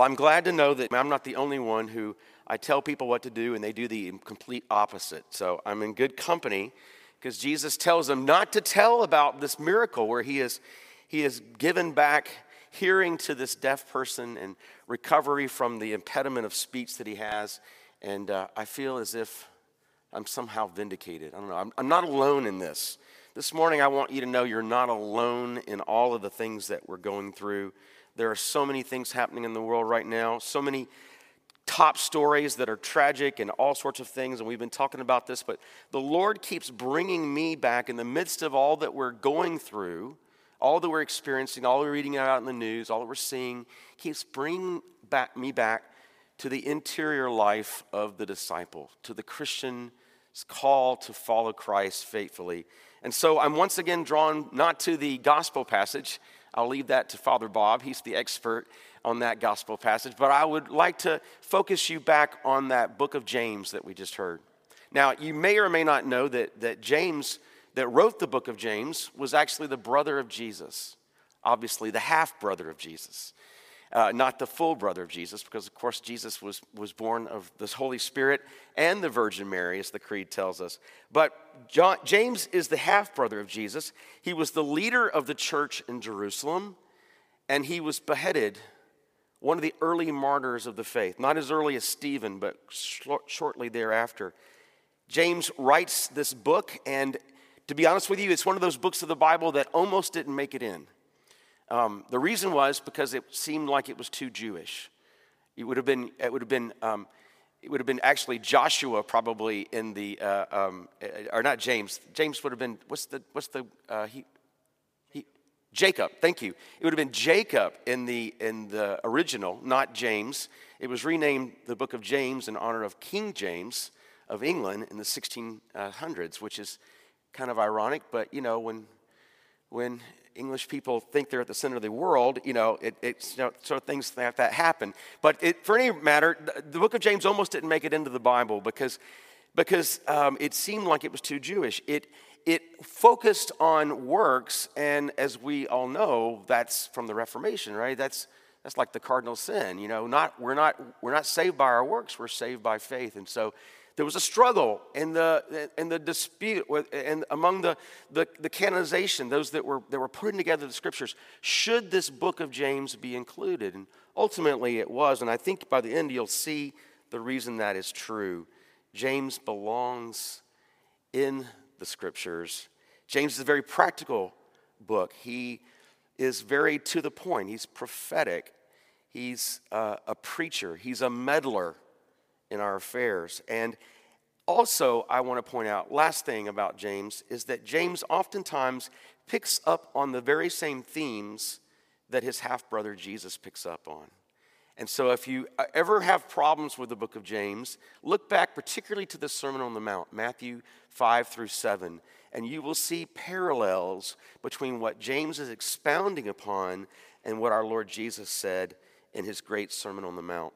Well, I'm glad to know that I'm not the only one who I tell people what to do and they do the complete opposite. So I'm in good company because Jesus tells them not to tell about this miracle where he is he is given back hearing to this deaf person and recovery from the impediment of speech that he has. And uh, I feel as if I'm somehow vindicated. I don't know. I'm, I'm not alone in this. This morning, I want you to know you're not alone in all of the things that we're going through. There are so many things happening in the world right now, so many top stories that are tragic and all sorts of things, and we've been talking about this, but the Lord keeps bringing me back in the midst of all that we're going through, all that we're experiencing, all we're reading out in the news, all that we're seeing, keeps bringing back, me back to the interior life of the disciple, to the Christian's call to follow Christ faithfully. And so I'm once again drawn not to the gospel passage, I'll leave that to Father Bob. He's the expert on that gospel passage. But I would like to focus you back on that book of James that we just heard. Now, you may or may not know that, that James, that wrote the book of James, was actually the brother of Jesus, obviously, the half brother of Jesus. Uh, not the full brother of Jesus, because of course Jesus was, was born of the Holy Spirit and the Virgin Mary, as the Creed tells us. But John, James is the half brother of Jesus. He was the leader of the church in Jerusalem, and he was beheaded, one of the early martyrs of the faith, not as early as Stephen, but sh- shortly thereafter. James writes this book, and to be honest with you, it's one of those books of the Bible that almost didn't make it in. Um, the reason was because it seemed like it was too Jewish. It would have been, it would have been, um, it would have been actually Joshua probably in the, uh, um, uh, or not James. James would have been, what's the, what's the, uh, he, he, Jacob, thank you. It would have been Jacob in the, in the original, not James. It was renamed the book of James in honor of King James of England in the 1600s, which is kind of ironic, but you know, when, when English people think they're at the center of the world, you know, it, it's you know, sort of things like that happen. But it, for any matter, the book of James almost didn't make it into the Bible because, because um, it seemed like it was too Jewish. It, it focused on works, and as we all know, that's from the Reformation, right? That's, that's like the cardinal sin, you know. Not, we're, not, we're not saved by our works, we're saved by faith. And so there was a struggle in the, in the dispute with, and among the, the, the canonization, those that were, that were putting together the scriptures. Should this book of James be included? And ultimately it was. And I think by the end you'll see the reason that is true. James belongs in the scriptures. James is a very practical book. He is very to the point, he's prophetic, he's a preacher, he's a meddler in our affairs. And also, I want to point out, last thing about James is that James oftentimes picks up on the very same themes that his half brother Jesus picks up on. And so, if you uh, ever have problems with the book of James, look back particularly to the Sermon on the Mount, Matthew 5 through 7, and you will see parallels between what James is expounding upon and what our Lord Jesus said in his great Sermon on the Mount.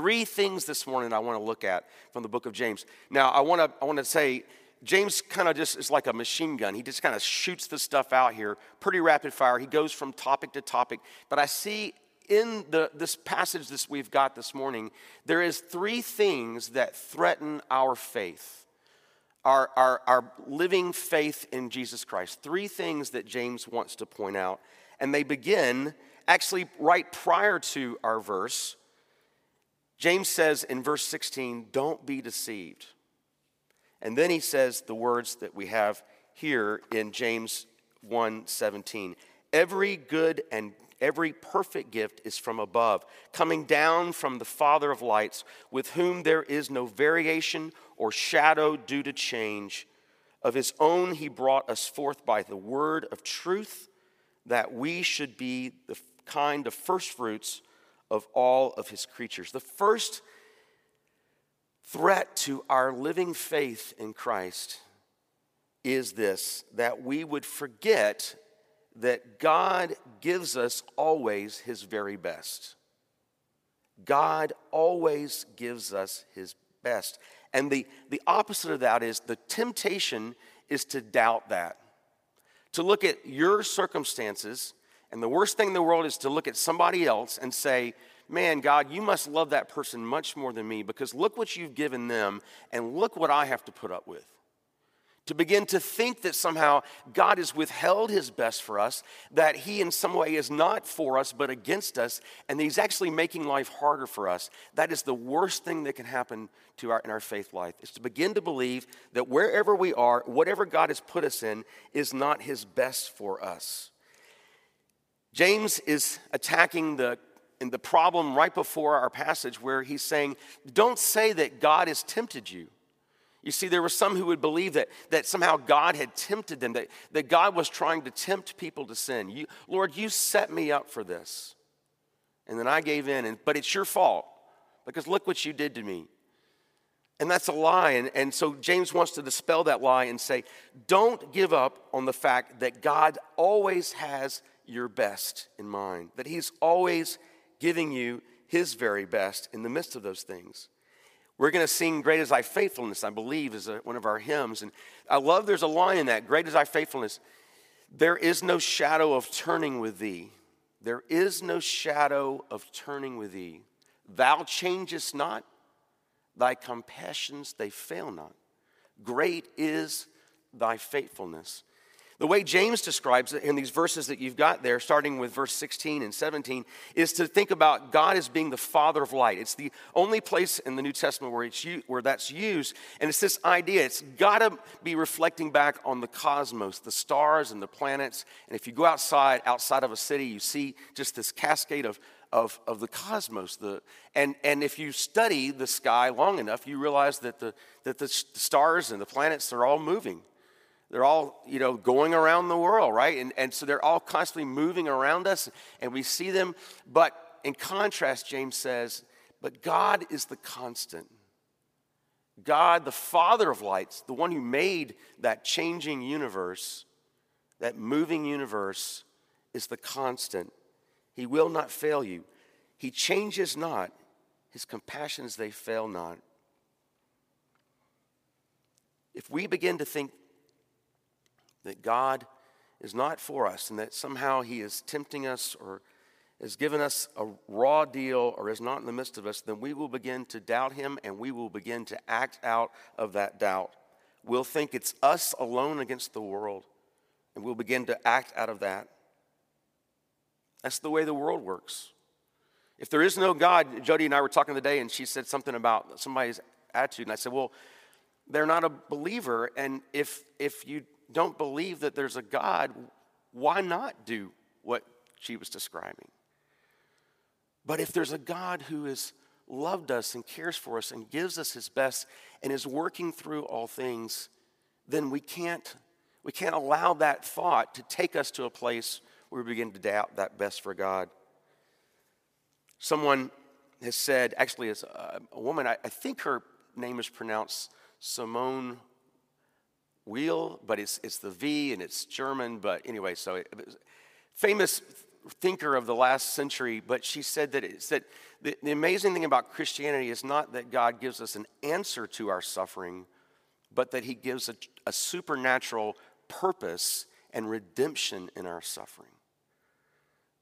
Three things this morning I want to look at from the book of James. Now, I want to, I want to say, James kind of just is like a machine gun. He just kind of shoots the stuff out here, pretty rapid fire. He goes from topic to topic. But I see in the, this passage that we've got this morning, there is three things that threaten our faith, our, our, our living faith in Jesus Christ. Three things that James wants to point out. And they begin actually right prior to our verse James says in verse 16, don't be deceived. And then he says the words that we have here in James 1:17. Every good and every perfect gift is from above, coming down from the Father of lights, with whom there is no variation or shadow due to change. Of his own he brought us forth by the word of truth, that we should be the kind of first fruits of all of his creatures. The first threat to our living faith in Christ is this that we would forget that God gives us always his very best. God always gives us his best. And the, the opposite of that is the temptation is to doubt that, to look at your circumstances and the worst thing in the world is to look at somebody else and say, man, God, you must love that person much more than me because look what you've given them and look what I have to put up with to begin to think that somehow God has withheld his best for us, that he in some way is not for us but against us, and that he's actually making life harder for us. That is the worst thing that can happen to our, in our faith life, is to begin to believe that wherever we are, whatever God has put us in, is not his best for us. James is attacking the the problem right before our passage where he's saying, Don't say that God has tempted you. You see, there were some who would believe that, that somehow God had tempted them, that, that God was trying to tempt people to sin. You, Lord, you set me up for this. And then I gave in, and, but it's your fault because look what you did to me. And that's a lie. And, and so James wants to dispel that lie and say, don't give up on the fact that God always has your best in mind, that He's always giving you His very best in the midst of those things. We're going to sing Great is Thy Faithfulness, I believe, is a, one of our hymns. And I love there's a line in that Great is Thy Faithfulness. There is no shadow of turning with Thee. There is no shadow of turning with Thee. Thou changest not, Thy compassions, they fail not. Great is Thy faithfulness. The way James describes it in these verses that you've got there, starting with verse 16 and 17, is to think about God as being the Father of light. It's the only place in the New Testament where, it's, where that's used. And it's this idea it's got to be reflecting back on the cosmos, the stars and the planets. And if you go outside, outside of a city, you see just this cascade of, of, of the cosmos. The, and, and if you study the sky long enough, you realize that the, that the stars and the planets are all moving. They're all, you know, going around the world, right? And, and so they're all constantly moving around us and we see them. But in contrast, James says, but God is the constant. God, the Father of lights, the one who made that changing universe, that moving universe, is the constant. He will not fail you. He changes not. His compassions, they fail not. If we begin to think that God is not for us and that somehow He is tempting us or has given us a raw deal or is not in the midst of us, then we will begin to doubt Him and we will begin to act out of that doubt. We'll think it's us alone against the world and we'll begin to act out of that. That's the way the world works. If there is no God, Jody and I were talking today and she said something about somebody's attitude, and I said, Well, they're not a believer, and if, if you don't believe that there's a God, why not do what she was describing? But if there's a God who has loved us and cares for us and gives us his best and is working through all things, then we can't, we can't allow that thought to take us to a place where we begin to doubt that best for God. Someone has said, actually, as a, uh, a woman, I, I think her name is pronounced Simone Weil, but it's, it's the V and it's German. But anyway, so it, it famous thinker of the last century, but she said that it's that the, the amazing thing about Christianity is not that God gives us an answer to our suffering, but that He gives a, a supernatural purpose and redemption in our suffering.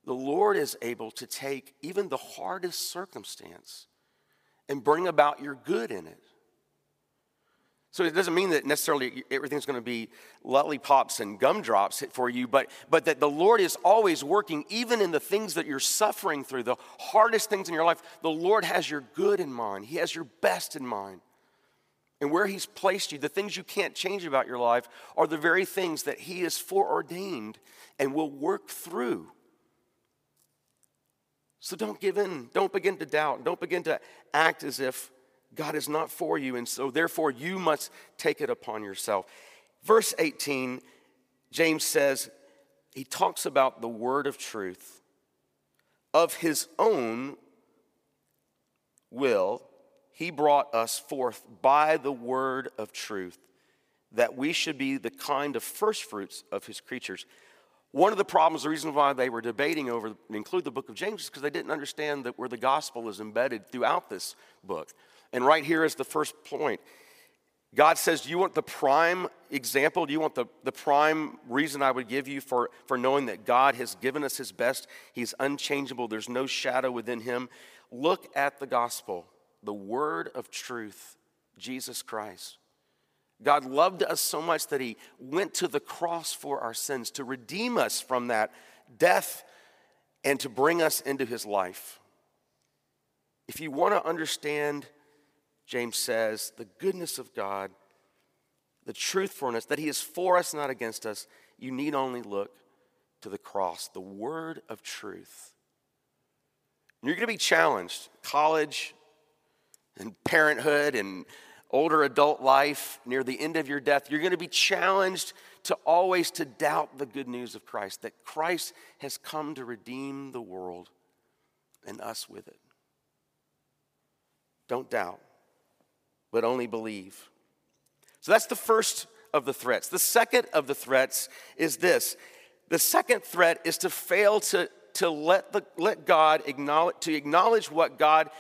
The Lord is able to take even the hardest circumstance and bring about your good in it. So it doesn't mean that necessarily everything's going to be lollipops and gumdrops for you, but, but that the Lord is always working, even in the things that you're suffering through, the hardest things in your life. The Lord has your good in mind, He has your best in mind. And where He's placed you, the things you can't change about your life are the very things that He has foreordained and will work through. So don't give in. Don't begin to doubt. Don't begin to act as if God is not for you, and so therefore you must take it upon yourself. Verse 18, James says, he talks about the word of truth. Of his own will, he brought us forth by the word of truth, that we should be the kind of firstfruits of his creatures. One of the problems, the reason why they were debating over include the book of James, is because they didn't understand that where the gospel is embedded throughout this book. And right here is the first point. God says, Do you want the prime example? Do you want the, the prime reason I would give you for, for knowing that God has given us his best? He's unchangeable, there's no shadow within him. Look at the gospel, the word of truth, Jesus Christ. God loved us so much that he went to the cross for our sins to redeem us from that death and to bring us into his life. If you want to understand, James says, the goodness of God, the truthfulness, that he is for us, not against us, you need only look to the cross, the word of truth. And you're going to be challenged. College and parenthood and older adult life, near the end of your death, you're going to be challenged to always to doubt the good news of Christ, that Christ has come to redeem the world and us with it. Don't doubt, but only believe. So that's the first of the threats. The second of the threats is this. The second threat is to fail to, to let, the, let God acknowledge, to acknowledge what God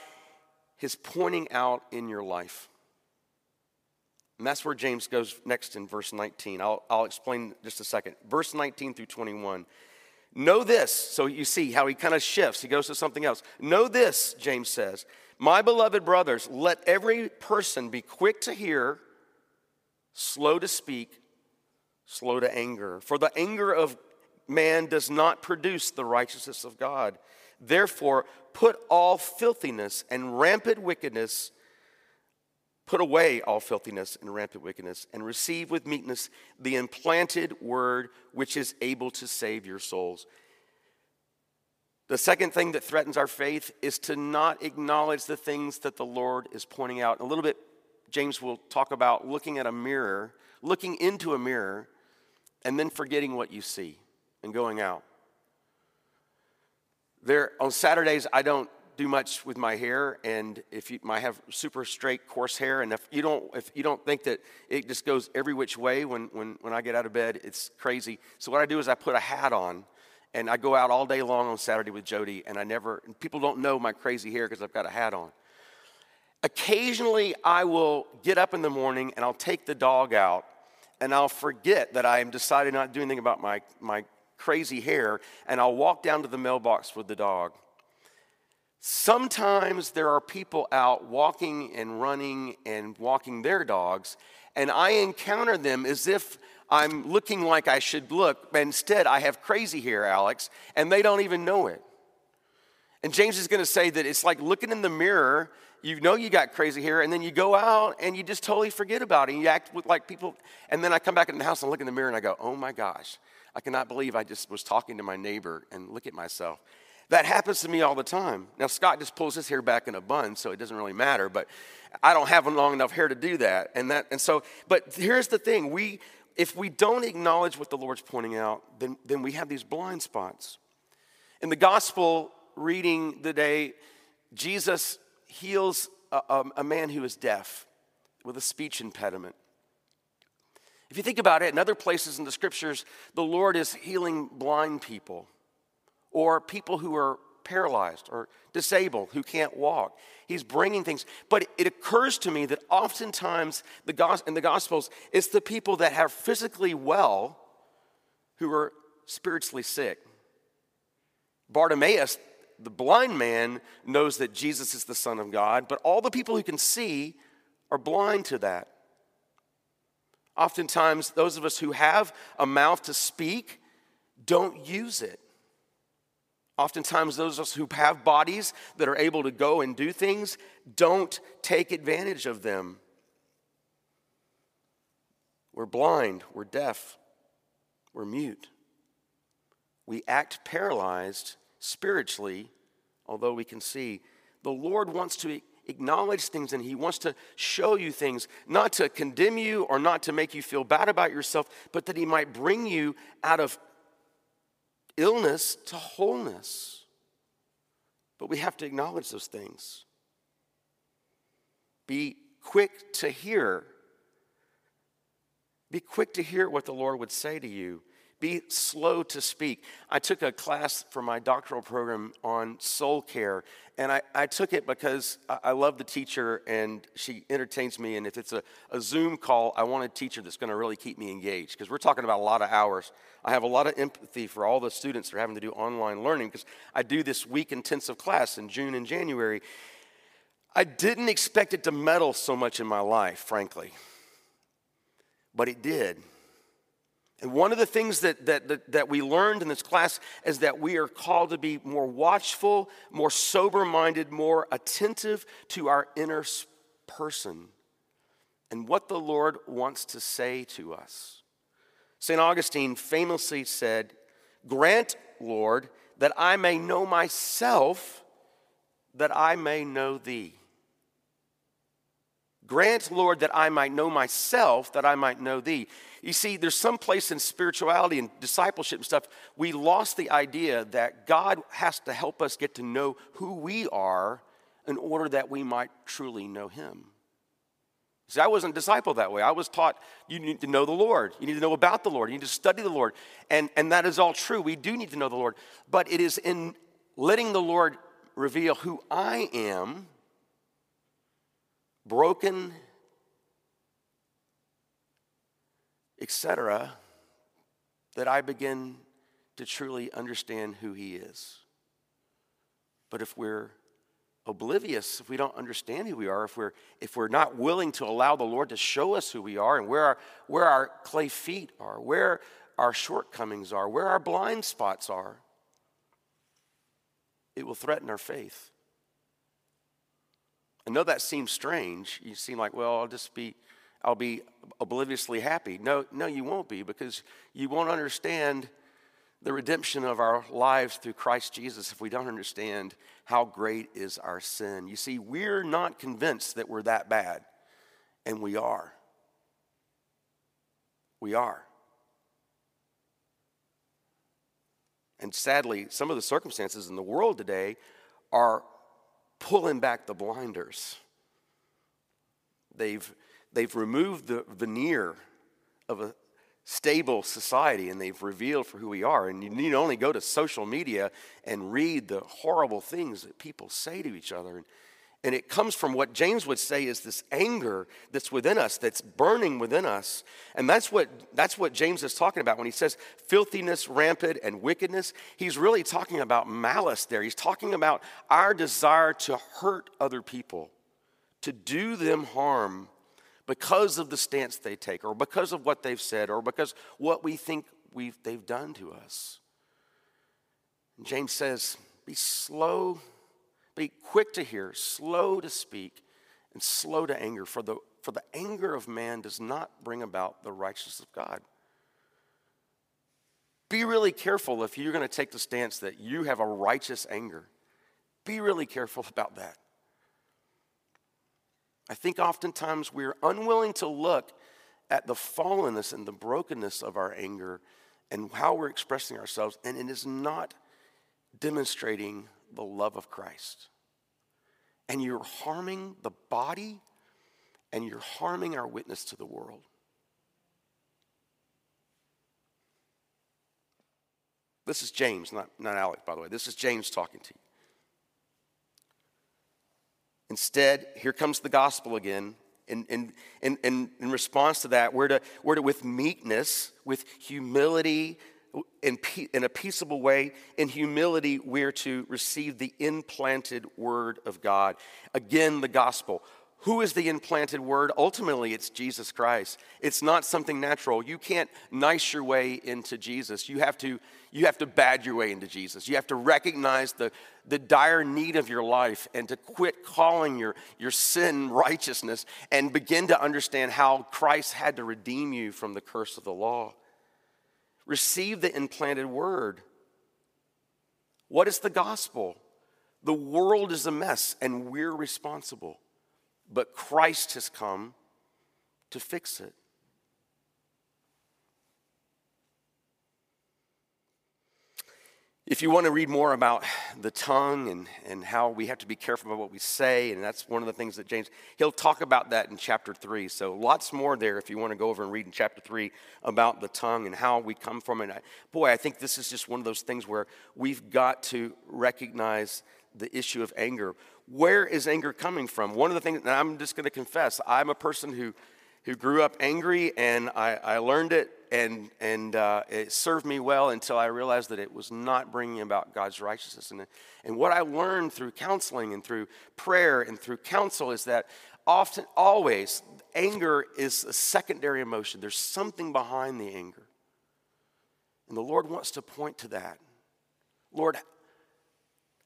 is pointing out in your life. And that's where James goes next in verse 19. I'll, I'll explain just a second. Verse 19 through 21. Know this. So you see how he kind of shifts. He goes to something else. Know this, James says. My beloved brothers, let every person be quick to hear, slow to speak, slow to anger. For the anger of man does not produce the righteousness of God. Therefore, put all filthiness and rampant wickedness Put away all filthiness and rampant wickedness, and receive with meekness the implanted word which is able to save your souls. The second thing that threatens our faith is to not acknowledge the things that the Lord is pointing out. A little bit, James will talk about looking at a mirror, looking into a mirror, and then forgetting what you see and going out. There, on Saturdays, I don't do much with my hair, and if you I have super straight, coarse hair, and if you don't if you don't think that it just goes every which way when when when I get out of bed, it's crazy. So what I do is I put a hat on, and I go out all day long on Saturday with Jody, and I never and people don't know my crazy hair because I've got a hat on. Occasionally, I will get up in the morning and I'll take the dog out, and I'll forget that I am decided not to do anything about my my crazy hair, and I'll walk down to the mailbox with the dog Sometimes there are people out walking and running and walking their dogs, and I encounter them as if I'm looking like I should look, but instead I have crazy hair, Alex, and they don't even know it. And James is going to say that it's like looking in the mirror, you know you got crazy hair, and then you go out and you just totally forget about it. And you act with like people, and then I come back in the house and look in the mirror and I go, oh my gosh, I cannot believe I just was talking to my neighbor and look at myself. That happens to me all the time. Now, Scott just pulls his hair back in a bun, so it doesn't really matter, but I don't have long enough hair to do that. And that and so, but here's the thing. We if we don't acknowledge what the Lord's pointing out, then, then we have these blind spots. In the gospel reading today, Jesus heals a, a, a man who is deaf with a speech impediment. If you think about it, in other places in the scriptures, the Lord is healing blind people or people who are paralyzed or disabled who can't walk. He's bringing things. But it occurs to me that oftentimes the gos- in the Gospels, it's the people that are physically well who are spiritually sick. Bartimaeus, the blind man, knows that Jesus is the Son of God, but all the people who can see are blind to that. Oftentimes, those of us who have a mouth to speak don't use it. Oftentimes, those of us who have bodies that are able to go and do things don't take advantage of them. We're blind, we're deaf, we're mute. We act paralyzed spiritually, although we can see. The Lord wants to acknowledge things and He wants to show you things, not to condemn you or not to make you feel bad about yourself, but that He might bring you out of illness to wholeness. But we have to acknowledge those things. Be quick to hear. Be quick to hear what the Lord would say to you. Be slow to speak. I took a class for my doctoral program on soul care, and I, I took it because I, I love the teacher and she entertains me. And if it's a, a Zoom call, I want a teacher that's going to really keep me engaged because we're talking about a lot of hours. I have a lot of empathy for all the students that are having to do online learning because I do this week intensive class in June and January. I didn't expect it to meddle so much in my life, frankly, but it did. And one of the things that, that, that, that, we learned in this class is that we are called to be more watchful, more sober minded, more attentive to our inner person and what the Lord wants to say to us. St. Augustine famously said, Grant, Lord, that I may know myself, that I may know thee. Grant, Lord, that I might know myself, that I might know thee. You see, there's some place in spirituality and discipleship and stuff, we lost the idea that God has to help us get to know who we are in order that we might truly know Him. See, I wasn't discipled that way. I was taught you need to know the Lord. You need to know about the Lord. You need to study the Lord. And, and that is all true. We do need to know the Lord. But it is in letting the Lord reveal who I am, broken etc., that I begin to truly understand who He is. But if we're oblivious, if we don't understand who we are, if we're, if we're not willing to allow the Lord to show us who we are and where our, where our clay feet are, where our shortcomings are, where our blind spots are, it will threaten our faith. I know that seems strange. You seem like, well, I'll just be I'll be obliviously happy. No, no, you won't be because you won't understand the redemption of our lives through Christ Jesus if we don't understand how great is our sin. You see, we're not convinced that we're that bad, and we are. We are. And sadly, some of the circumstances in the world today are pulling back the blinders. They've they've removed the veneer of a stable society and they've revealed for who we are. And you need only go to social media and read the horrible things that people say to each other. And, and it comes from what James would say is this anger that's within us, that's burning within us. And that's what, that's what James is talking about when he says filthiness, rampant, and wickedness. He's really talking about malice there. He's talking about our desire to hurt other people, to do them harm because of the stance they take, or because of what they've said, or because what we think we've, they've done to us. James says, Be slow, be quick to hear, slow to speak, and slow to anger, for the, for the anger of man does not bring about the righteousness of God. Be really careful if you're going to take the stance that you have a righteous anger. Be really careful about that. I think oftentimes we're unwilling to look at the fallenness and the brokenness of our anger and how we're expressing ourselves, and it is not demonstrating the love of Christ. And you're harming the body and you're harming our witness to the world. This is James, not, not Alec, by the way. This is James talking to you. Instead, here comes the gospel again. In, in, in, in, response to that, we're to, we're to, with meekness, with humility, in, in a peaceable way, in humility, we're to receive the implanted word of God. Again, the gospel. Who is the implanted word? Ultimately, it's Jesus Christ. It's not something natural. You can't nice your way into Jesus. You have to, you have to bad your way into Jesus. You have to recognize the, the dire need of your life and to quit calling your, your sin righteousness and begin to understand how Christ had to redeem you from the curse of the law. Receive the implanted word. What is the gospel? The world is a mess and we're responsible but Christ has come to fix it. If you want to read more about the tongue and, and how we have to be careful about what we say, and that's one of the things that James, he'll talk about that in chapter three. So lots more there if you want to go over and read in chapter three about the tongue and how we come from it. Boy, I think this is just one of those things where we've got to recognize the issue of anger. Where is anger coming from? One of the things, and I'm just going to confess, I'm a person who, who grew up angry and I, I learned it and, and uh, it served me well until I realized that it was not bringing about God's righteousness. And, and what I learned through counseling and through prayer and through counsel is that often, always, anger is a secondary emotion. There's something behind the anger. And the Lord wants to point to that. Lord,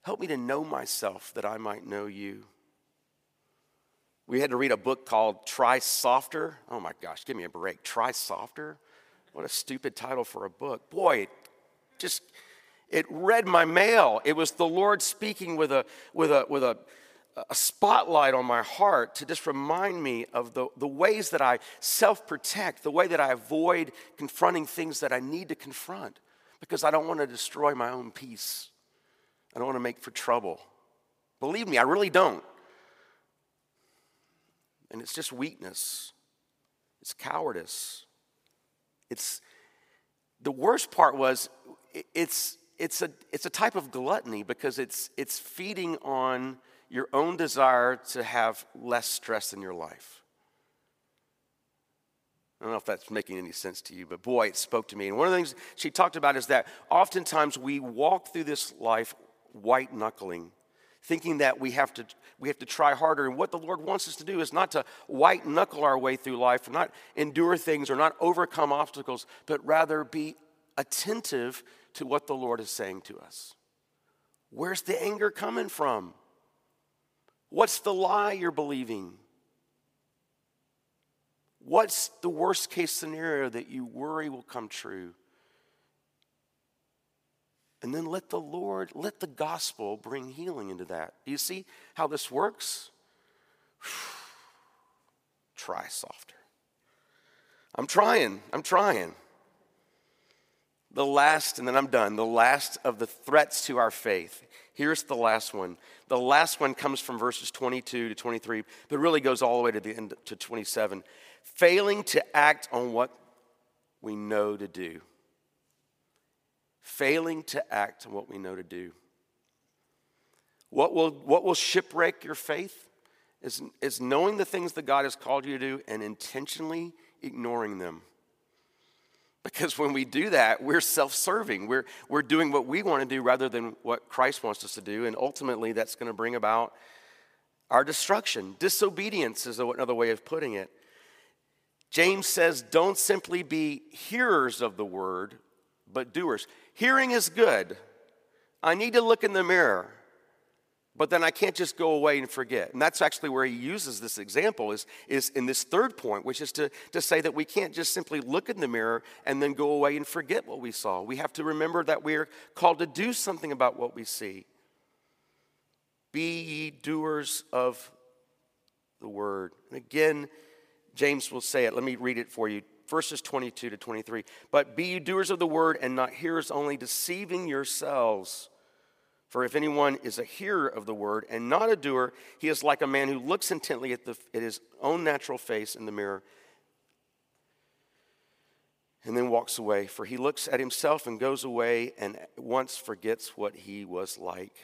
help me to know myself that I might know you. We had to read a book called Try Softer. Oh my gosh, give me a break. Try Softer? What a stupid title for a book. Boy, it just it read my mail. It was the Lord speaking with a with a with a a spotlight on my heart to just remind me of the, the ways that I self protect, the way that I avoid confronting things that I need to confront because I don't want to destroy my own peace. I don't want to make for trouble. Believe me, I really don't. And it's just weakness, it's cowardice. It's the worst part was it's it's a it's a type of gluttony because it's it's feeding on your own desire to have less stress in your life. I don't know if that's making any sense to you, but boy, it spoke to me. And one of the things she talked about is that oftentimes we walk through this life white knuckling thinking that we have to we have to try harder. And what the lord wants us to do is not to white knuckle our way through life or not endure things or not overcome obstacles but rather be attentive to what the lord is saying to us. Where's the anger coming from? What's the lie you're believing? What's the worst case scenario that you worry will come true and then let the Lord, let the gospel bring healing into that. Do you see how this works? Try softer. I'm trying, I'm trying. The last, and then I'm done, the last of the threats to our faith. Here's the last one. The last one comes from verses 22 to 23, but really goes all the way to the end to 27. Failing to act on what we know to do failing to act on what we know to do. What will, what will shipwreck your faith is, is knowing the things that God has called you to do and intentionally ignoring them. Because when we do that, we're self serving. We're, we're doing what we want to do rather than what Christ wants us to do. And ultimately, that's going to bring about our destruction. Disobedience is another way of putting it. James says, don't simply be hearers of the word, but doers. Hearing is good. I need to look in the mirror, but then I can't just go away and forget. And that's actually where he uses this example is, is in this third point, which is to, to say that we can't just simply look in the mirror and then go away and forget what we saw. We have to remember that we're called to do something about what we see. Be ye doers of the word. And again, James will say it. Let me read it for you verses 22 to 23. But be you doers of the word and not hearers only, deceiving yourselves. For if anyone is a hearer of the word and not a doer, he is like a man who looks intently at, the, at his own natural face in the mirror and then walks away. For he looks at himself and goes away and once forgets what he was like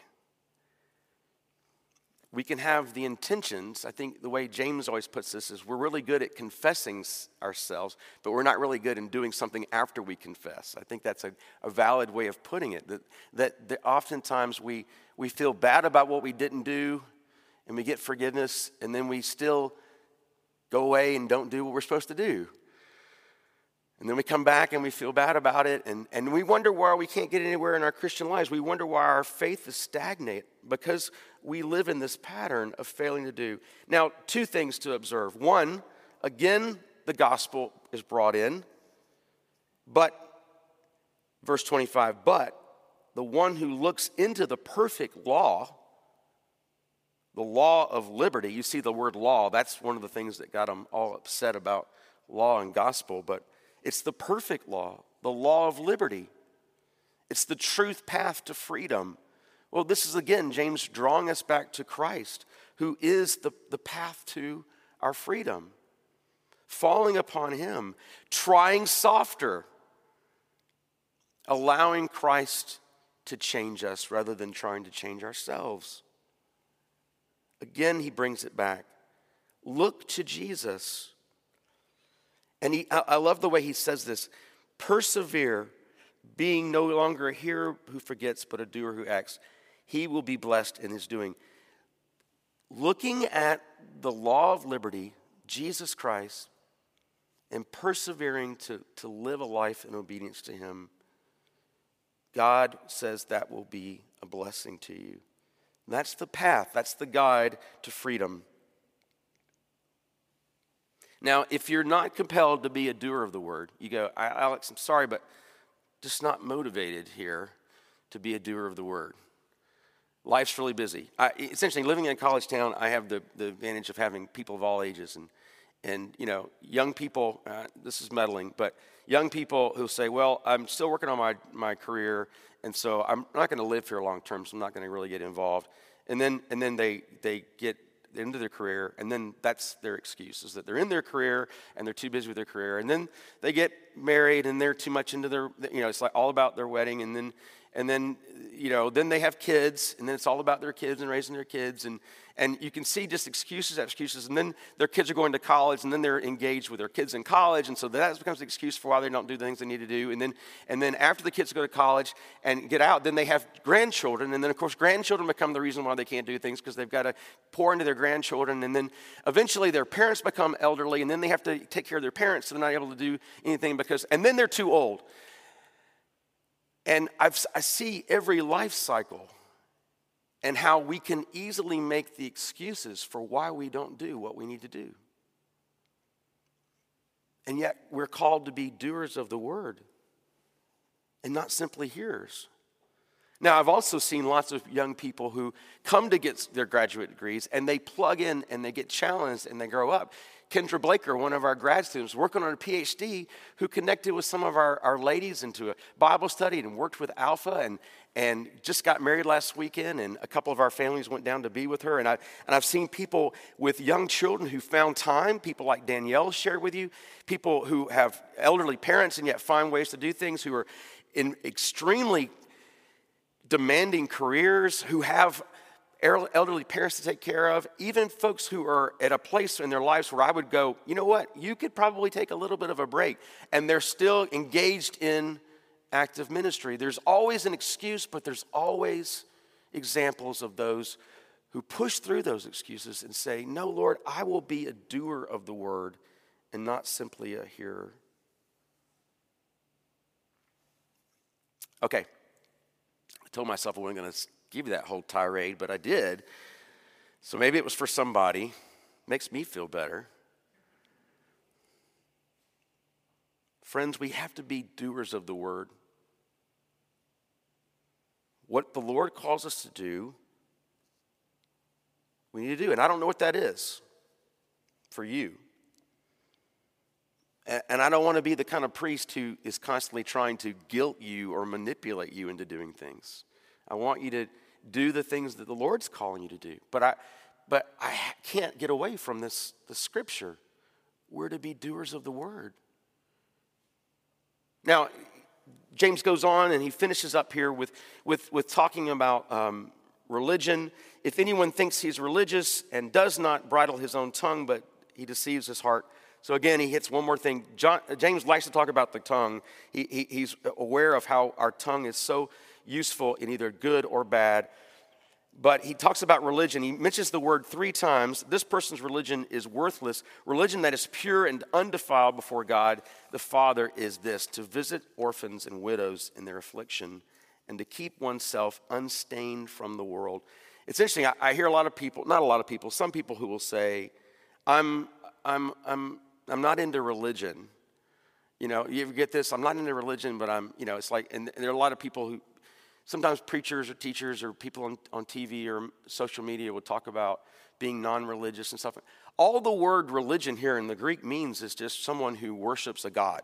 we can have the intentions. I think the way James always puts this is we're really good at confessing ourselves, but we're not really good in doing something after we confess. I think that's a, a valid way of putting it. That, that, that oftentimes we, we feel bad about what we didn't do, and we get forgiveness, and then we still go away and don't do what we're supposed to do. And then we come back and we feel bad about it, and, and we wonder why we can't get anywhere in our Christian lives. We wonder why our faith is stagnant because we live in this pattern of failing to do. Now, two things to observe. One, again, the gospel is brought in, but, verse 25, but the one who looks into the perfect law, the law of liberty, you see the word law, that's one of the things that got them all upset about law and gospel, but it's the perfect law, the law of liberty. It's the truth path to freedom. Well, this is again James drawing us back to Christ, who is the, the path to our freedom. Falling upon Him, trying softer, allowing Christ to change us rather than trying to change ourselves. Again, he brings it back. Look to Jesus. And he, I love the way he says this persevere, being no longer a hearer who forgets, but a doer who acts. He will be blessed in his doing. Looking at the law of liberty, Jesus Christ, and persevering to, to live a life in obedience to him, God says that will be a blessing to you. That's the path, that's the guide to freedom. Now, if you're not compelled to be a doer of the word, you go, Alex, I'm sorry, but just not motivated here to be a doer of the word. Life's really busy. I, essentially, living in a college town, I have the, the advantage of having people of all ages. And, and you know, young people, uh, this is meddling, but young people who say, well, I'm still working on my, my career, and so I'm not going to live here long term, so I'm not going to really get involved. And then, and then they, they get into their career, and then that's their excuse is that they're in their career and they're too busy with their career, and then they get married and they're too much into their, you know, it's like all about their wedding, and then, and then, you know, then they have kids, and then it's all about their kids and raising their kids, and and you can see just excuses excuses. And then their kids are going to college, and then they're engaged with their kids in college. And so that becomes an excuse for why they don't do the things they need to do. And then, and then after the kids go to college and get out, then they have grandchildren. And then, of course, grandchildren become the reason why they can't do things because they've got to pour into their grandchildren. And then eventually their parents become elderly, and then they have to take care of their parents, so they're not able to do anything because, and then they're too old. And I've, I see every life cycle and how we can easily make the excuses for why we don't do what we need to do. And yet, we're called to be doers of the word and not simply hearers. Now, I've also seen lots of young people who come to get their graduate degrees and they plug in and they get challenged and they grow up. Kendra Blaker, one of our grad students, working on a PhD, who connected with some of our, our ladies into a Bible study and worked with Alpha and, and just got married last weekend. And a couple of our families went down to be with her. And, I, and I've seen people with young children who found time, people like Danielle shared with you, people who have elderly parents and yet find ways to do things, who are in extremely demanding careers, who have elderly parents to take care of, even folks who are at a place in their lives where I would go, you know what, you could probably take a little bit of a break, and they're still engaged in active ministry. There's always an excuse, but there's always examples of those who push through those excuses and say, No, Lord, I will be a doer of the word and not simply a hearer. Okay. I told myself I wasn't going to give you that whole tirade, but I did. So maybe it was for somebody. Makes me feel better. Friends, we have to be doers of the word. What the Lord calls us to do, we need to do. And I don't know what that is for you. And I don't want to be the kind of priest who is constantly trying to guilt you or manipulate you into doing things. I want you to do the things that the Lord's calling you to do. But I, but I can't get away from this, the scripture. We're to be doers of the word. Now, James goes on and he finishes up here with, with, with talking about um, religion. If anyone thinks he's religious and does not bridle his own tongue, but he deceives his heart. So again, he hits one more thing. John, James likes to talk about the tongue. He, he, he's aware of how our tongue is so useful in either good or bad. But he talks about religion. He mentions the word three times. This person's religion is worthless. Religion that is pure and undefiled before God the Father is this to visit orphans and widows in their affliction and to keep oneself unstained from the world. It's interesting. I, I hear a lot of people, not a lot of people, some people who will say, I'm, I'm, I'm, I'm not into religion. You know, you ever get this? I'm not into religion, but I'm, you know, it's like, and there are a lot of people who, sometimes preachers or teachers or people on, on TV or social media will talk about being non religious and stuff. All the word religion here in the Greek means is just someone who worships a God.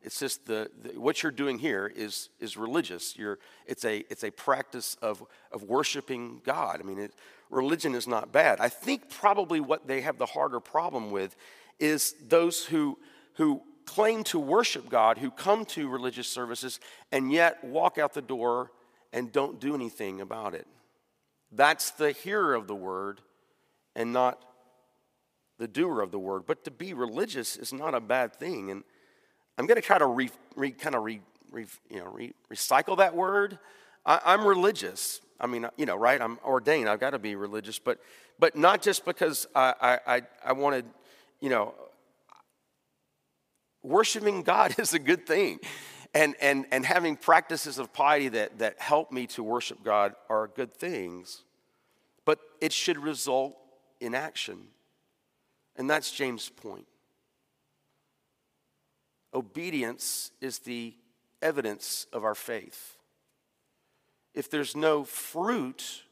It's just the, the, what you're doing here is, is religious. You're, it's, a, it's a practice of, of worshiping God. I mean, it, religion is not bad. I think probably what they have the harder problem with is those who, who claim to worship God, who come to religious services, and yet walk out the door and don't do anything about it. That's the hearer of the word and not the doer of the word. But to be religious is not a bad thing. And I'm going to try to re, re, kind of re, re, you know, re, recycle that word. I, am religious. I mean, you know, right? I'm ordained. I've got to be religious, but but not just because I I, I wanted, you know, worshiping God is a good thing. And, and, and having practices of piety that, that help me to worship God are good things, but it should result in action. And that's James' point. Obedience is the evidence of our faith. If there's no fruit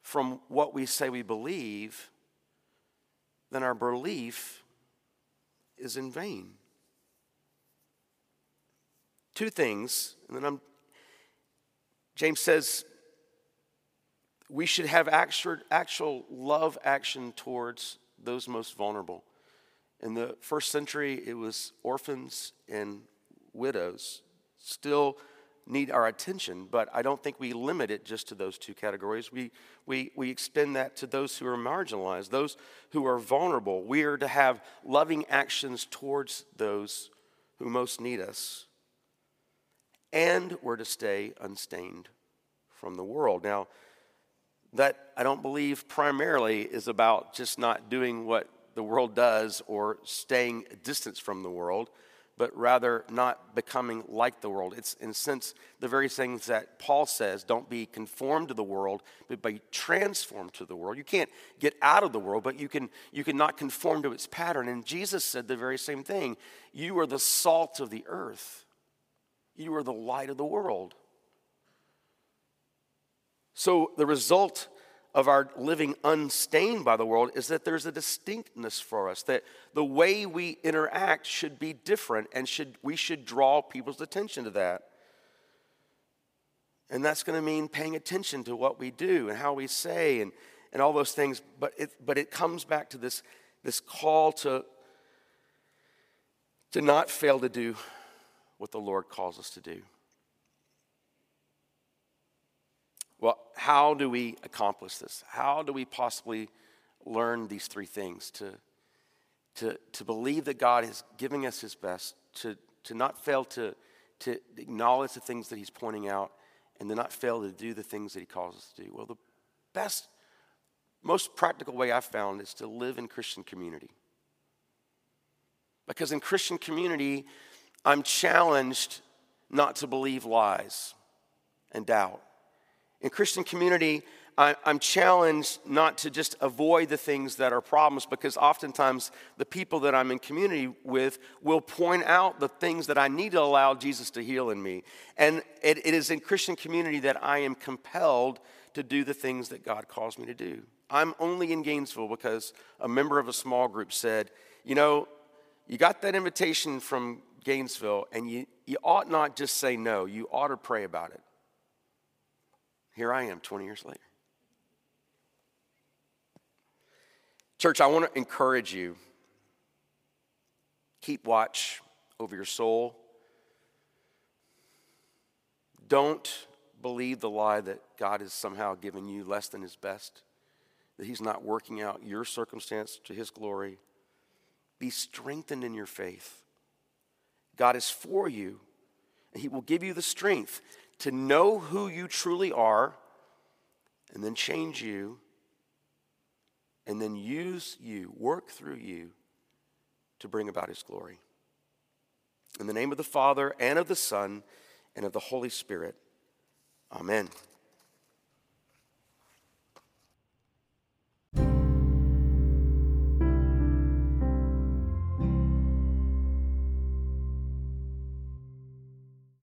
from what we say we believe, then our belief is in vain. Two things, and then I'm James says we should have actual, actual love action towards those most vulnerable. In the first century, it was orphans and widows. Still need our attention, but I don't think we limit it just to those two categories. We, we, we extend that to those who are marginalized, those who are vulnerable. We are to have loving actions towards those who most need us. And we're to stay unstained from the world. Now, that I don't believe primarily is about just not doing what the world does or staying distance from the world, but rather not becoming like the world. It's, in a sense, the very things that Paul says don't be conformed to the world, but be transformed to the world. You can't get out of the world, but you can, you can not conform to its pattern. And Jesus said the very same thing You are the salt of the earth, you are the light of the world. So the result of our living unstained by the world is that there's a distinctness for us that the way we interact should be different and should we should draw people's attention to that and that's going to mean paying attention to what we do and how we say and, and all those things but it, but it comes back to this, this call to, to not fail to do what the lord calls us to do Well, how do we accomplish this? How do we possibly learn these three things? To, to, to believe that God is giving us his best, to, to not fail to, to acknowledge the things that he's pointing out, and to not fail to do the things that he calls us to do. Well, the best, most practical way I've found is to live in Christian community. Because in Christian community, I'm challenged not to believe lies and doubt. In Christian community, I'm challenged not to just avoid the things that are problems because oftentimes the people that I'm in community with will point out the things that I need to allow Jesus to heal in me. And it, is in Christian community that I am compelled to do the things that God calls me to do. I'm only in Gainesville because a member of a small group said, You know, you got that invitation from Gainesville, and you, you ought not just say no, you ought to pray about it. Here I am 20 years later. Church, I want to encourage you. Keep watch over your soul. Don't believe the lie that God has somehow given you less than his best, that he's not working out your circumstance to his glory. Be strengthened in your faith. God is for you, and he will give you the strength to know who you truly are and then change you and then use you, work through you to bring about his glory. In the name of the Father and of the Son and of the Holy Spirit, amen.